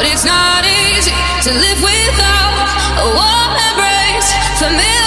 But it's not easy to live without a warm embrace for me.